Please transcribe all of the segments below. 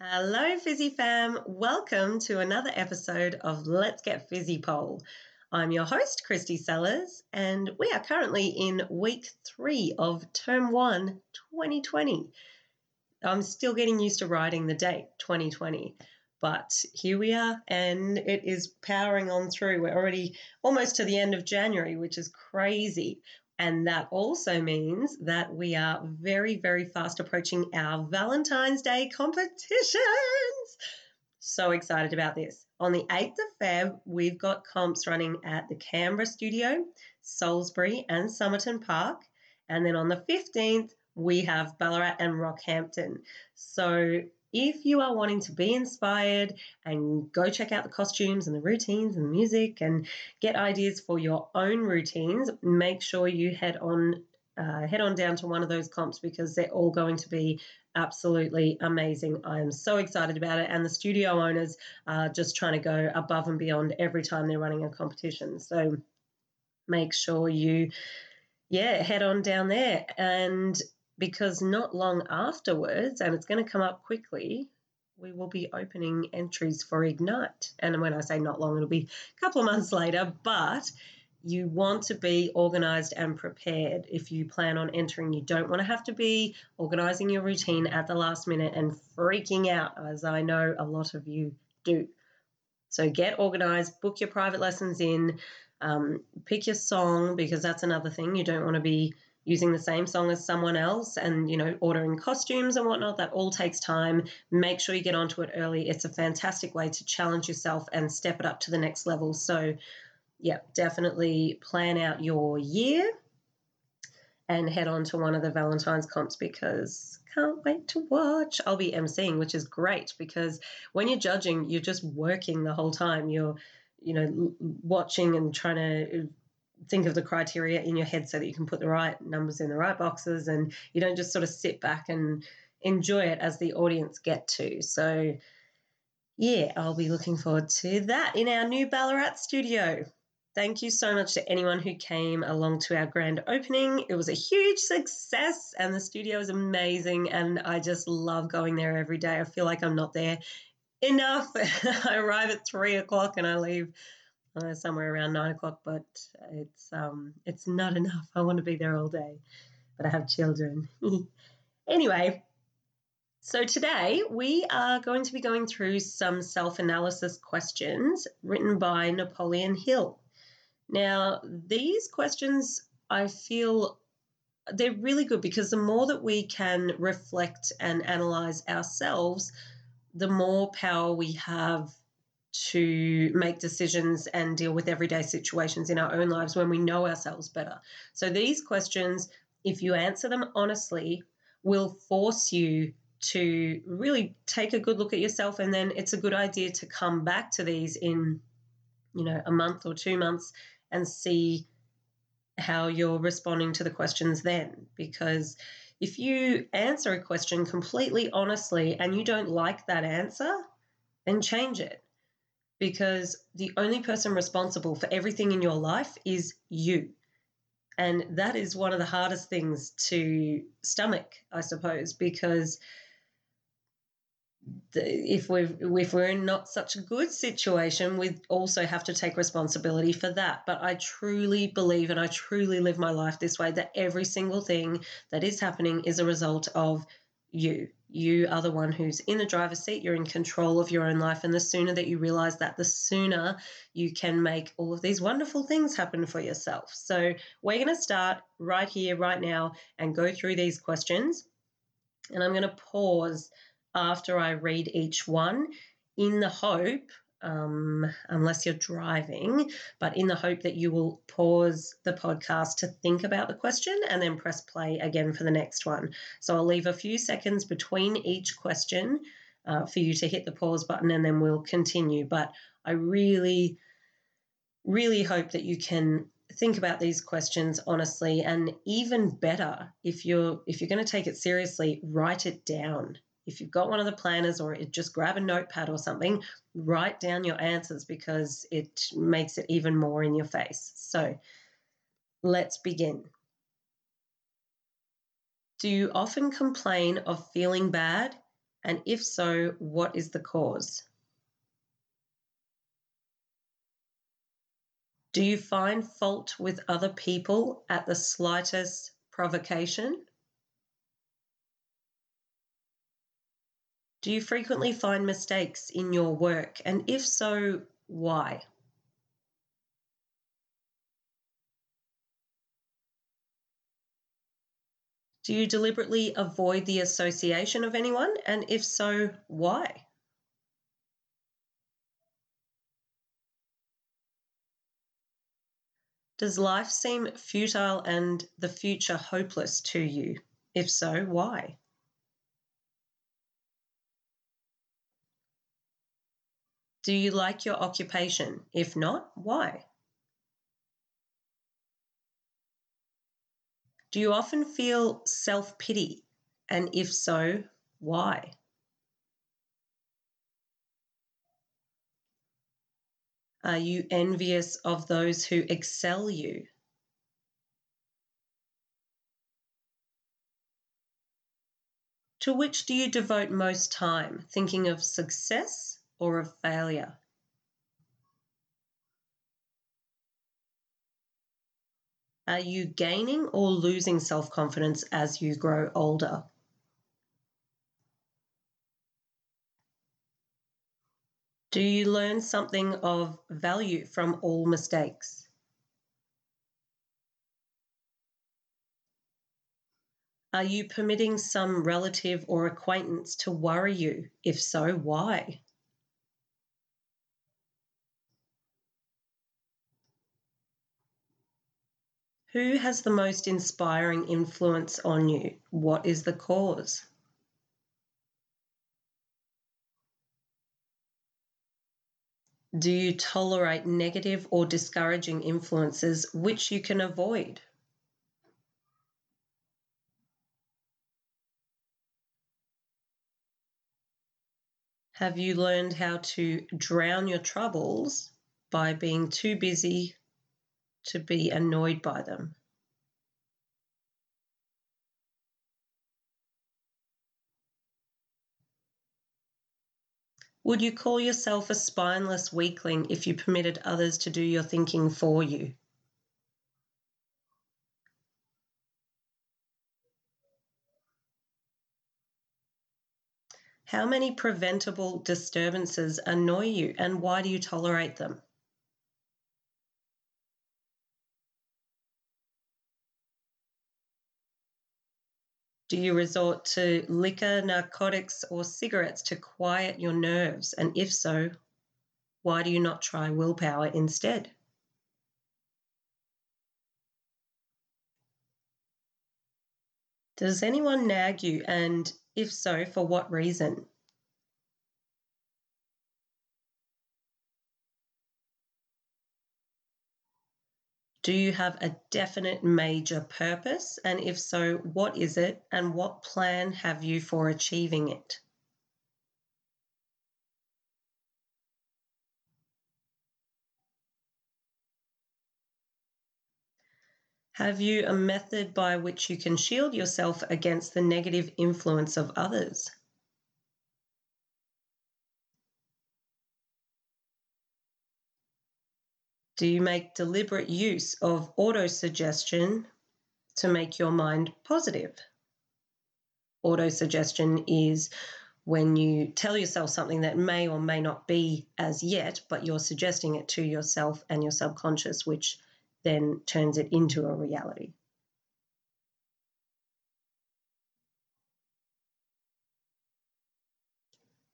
Hello, Fizzy fam. Welcome to another episode of Let's Get Fizzy Poll. I'm your host, Christy Sellers, and we are currently in week three of term one, 2020. I'm still getting used to writing the date, 2020. But here we are, and it is powering on through. We're already almost to the end of January, which is crazy. And that also means that we are very, very fast approaching our Valentine's Day competitions. So excited about this. On the 8th of Feb, we've got comps running at the Canberra Studio, Salisbury, and Somerton Park. And then on the 15th, we have Ballarat and Rockhampton. So if you are wanting to be inspired and go check out the costumes and the routines and the music and get ideas for your own routines, make sure you head on uh, head on down to one of those comps because they're all going to be absolutely amazing. I am so excited about it, and the studio owners are just trying to go above and beyond every time they're running a competition. So make sure you, yeah, head on down there and because not long afterwards, and it's going to come up quickly, we will be opening entries for Ignite. And when I say not long, it'll be a couple of months later, but you want to be organized and prepared if you plan on entering. You don't want to have to be organizing your routine at the last minute and freaking out, as I know a lot of you do. So get organized, book your private lessons in, um, pick your song because that's another thing. You don't want to be using the same song as someone else and you know ordering costumes and whatnot that all takes time. Make sure you get onto it early. It's a fantastic way to challenge yourself and step it up to the next level. So yeah definitely plan out your year and head on to one of the valentine's comps because can't wait to watch. I'll be emceeing which is great because when you're judging you're just working the whole time. You're you know watching and trying to think of the criteria in your head so that you can put the right numbers in the right boxes and you don't just sort of sit back and enjoy it as the audience get to. So, yeah, I'll be looking forward to that in our new Ballarat studio. Thank you so much to anyone who came along to our grand opening. It was a huge success and the studio is amazing and I just love going there every day. I feel like I'm not there enough. I arrive at three o'clock and I leave uh, somewhere around nine o'clock, but it's um, it's not enough. I want to be there all day, but I have children. anyway, so today we are going to be going through some self-analysis questions written by Napoleon Hill. Now, these questions I feel they're really good because the more that we can reflect and analyze ourselves, the more power we have to make decisions and deal with everyday situations in our own lives when we know ourselves better. So, these questions, if you answer them honestly, will force you to really take a good look at yourself. And then it's a good idea to come back to these in, you know, a month or two months and see how you're responding to the questions then. Because if you answer a question completely honestly and you don't like that answer, then change it because the only person responsible for everything in your life is you. And that is one of the hardest things to stomach, I suppose, because if we're if we're in not such a good situation, we also have to take responsibility for that. But I truly believe, and I truly live my life this way, that every single thing that is happening is a result of you. You are the one who's in the driver's seat. You're in control of your own life. And the sooner that you realize that, the sooner you can make all of these wonderful things happen for yourself. So, we're going to start right here, right now, and go through these questions. And I'm going to pause after I read each one in the hope um, unless you're driving, but in the hope that you will pause the podcast to think about the question and then press play again for the next one. So I'll leave a few seconds between each question uh, for you to hit the pause button and then we'll continue. But I really, really hope that you can think about these questions honestly and even better if you're if you're going to take it seriously write it down if you've got one of the planners or just grab a notepad or something, write down your answers because it makes it even more in your face. So let's begin. Do you often complain of feeling bad? And if so, what is the cause? Do you find fault with other people at the slightest provocation? Do you frequently find mistakes in your work? And if so, why? Do you deliberately avoid the association of anyone? And if so, why? Does life seem futile and the future hopeless to you? If so, why? Do you like your occupation? If not, why? Do you often feel self pity? And if so, why? Are you envious of those who excel you? To which do you devote most time, thinking of success or of failure? Are you gaining or losing self confidence as you grow older? Do you learn something of value from all mistakes? Are you permitting some relative or acquaintance to worry you? If so, why? Who has the most inspiring influence on you? What is the cause? Do you tolerate negative or discouraging influences which you can avoid? Have you learned how to drown your troubles by being too busy to be annoyed by them. Would you call yourself a spineless weakling if you permitted others to do your thinking for you? How many preventable disturbances annoy you and why do you tolerate them? Do you resort to liquor, narcotics, or cigarettes to quiet your nerves? And if so, why do you not try willpower instead? Does anyone nag you? And if so, for what reason? Do you have a definite major purpose? And if so, what is it and what plan have you for achieving it? Have you a method by which you can shield yourself against the negative influence of others? Do you make deliberate use of autosuggestion to make your mind positive? Autosuggestion is when you tell yourself something that may or may not be as yet, but you're suggesting it to yourself and your subconscious, which then turns it into a reality.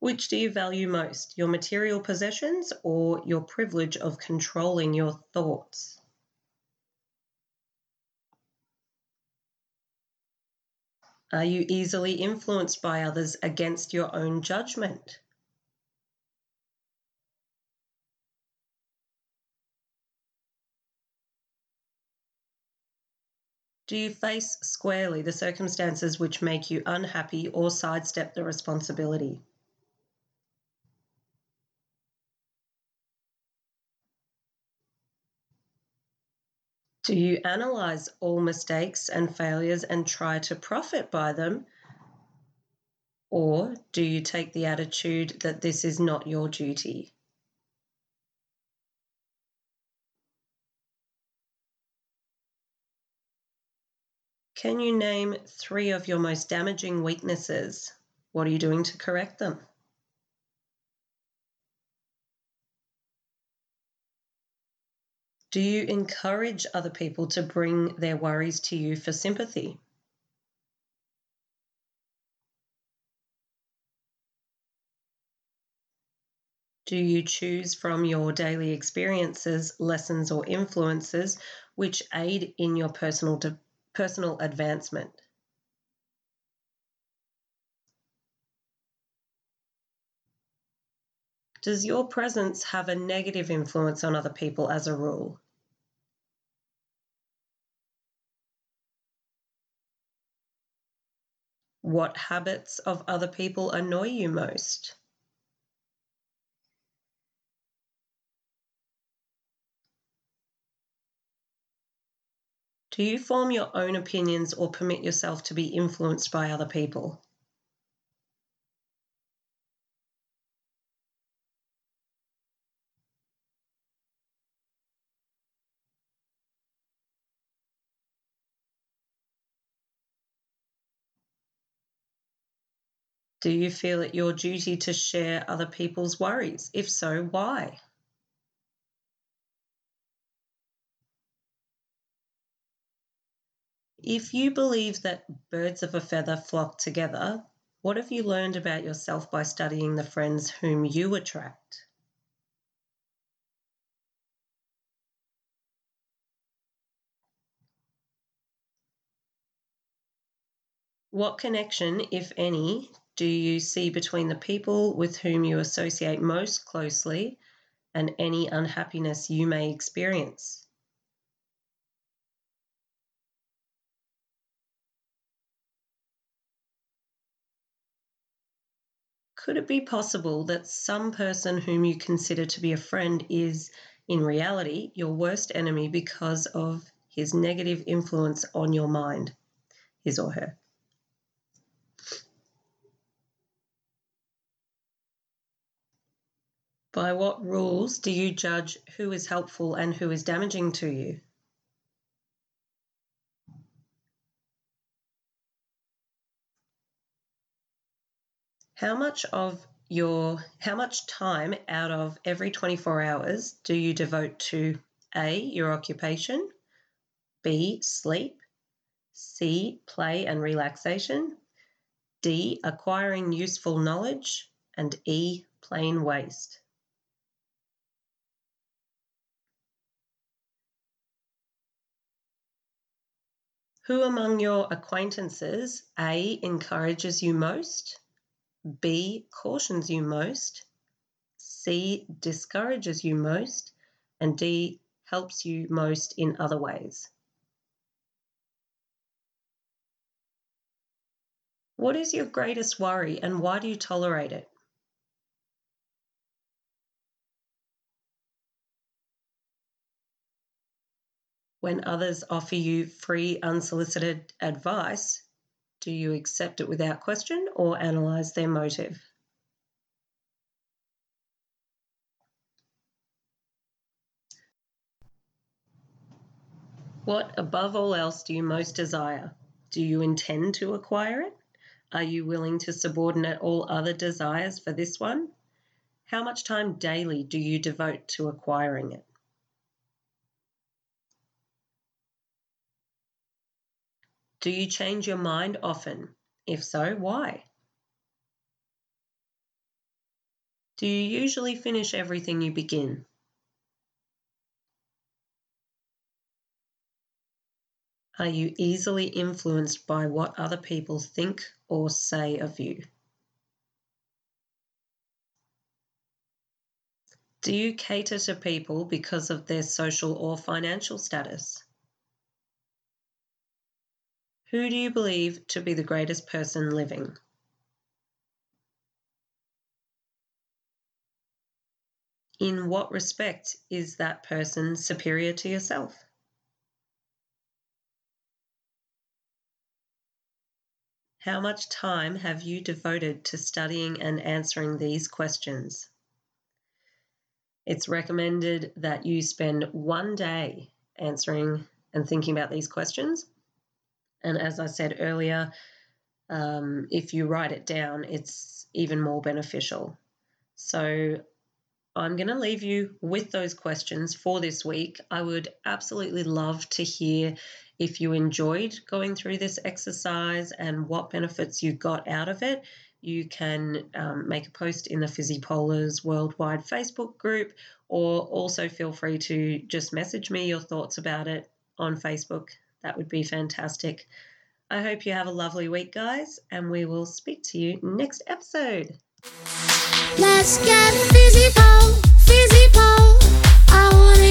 Which do you value most, your material possessions or your privilege of controlling your thoughts? Are you easily influenced by others against your own judgment? Do you face squarely the circumstances which make you unhappy or sidestep the responsibility? Do you analyze all mistakes and failures and try to profit by them? Or do you take the attitude that this is not your duty? Can you name three of your most damaging weaknesses? What are you doing to correct them? Do you encourage other people to bring their worries to you for sympathy? Do you choose from your daily experiences, lessons, or influences which aid in your personal de- personal advancement? Does your presence have a negative influence on other people as a rule? What habits of other people annoy you most? Do you form your own opinions or permit yourself to be influenced by other people? Do you feel it your duty to share other people's worries? If so, why? If you believe that birds of a feather flock together, what have you learned about yourself by studying the friends whom you attract? What connection, if any, do you see between the people with whom you associate most closely and any unhappiness you may experience? Could it be possible that some person whom you consider to be a friend is, in reality, your worst enemy because of his negative influence on your mind, his or her? By what rules do you judge who is helpful and who is damaging to you? How much of your how much time out of every 24 hours do you devote to A your occupation, B sleep, C play and relaxation, D acquiring useful knowledge, and E plain waste? Who among your acquaintances A encourages you most, B cautions you most, C discourages you most, and D helps you most in other ways? What is your greatest worry and why do you tolerate it? When others offer you free, unsolicited advice, do you accept it without question or analyze their motive? What, above all else, do you most desire? Do you intend to acquire it? Are you willing to subordinate all other desires for this one? How much time daily do you devote to acquiring it? Do you change your mind often? If so, why? Do you usually finish everything you begin? Are you easily influenced by what other people think or say of you? Do you cater to people because of their social or financial status? Who do you believe to be the greatest person living? In what respect is that person superior to yourself? How much time have you devoted to studying and answering these questions? It's recommended that you spend one day answering and thinking about these questions. And as I said earlier, um, if you write it down, it's even more beneficial. So I'm going to leave you with those questions for this week. I would absolutely love to hear if you enjoyed going through this exercise and what benefits you got out of it. You can um, make a post in the Fizzy Polars Worldwide Facebook group, or also feel free to just message me your thoughts about it on Facebook. That would be fantastic. I hope you have a lovely week, guys, and we will speak to you next episode. Let's get fizzy pole. I wanna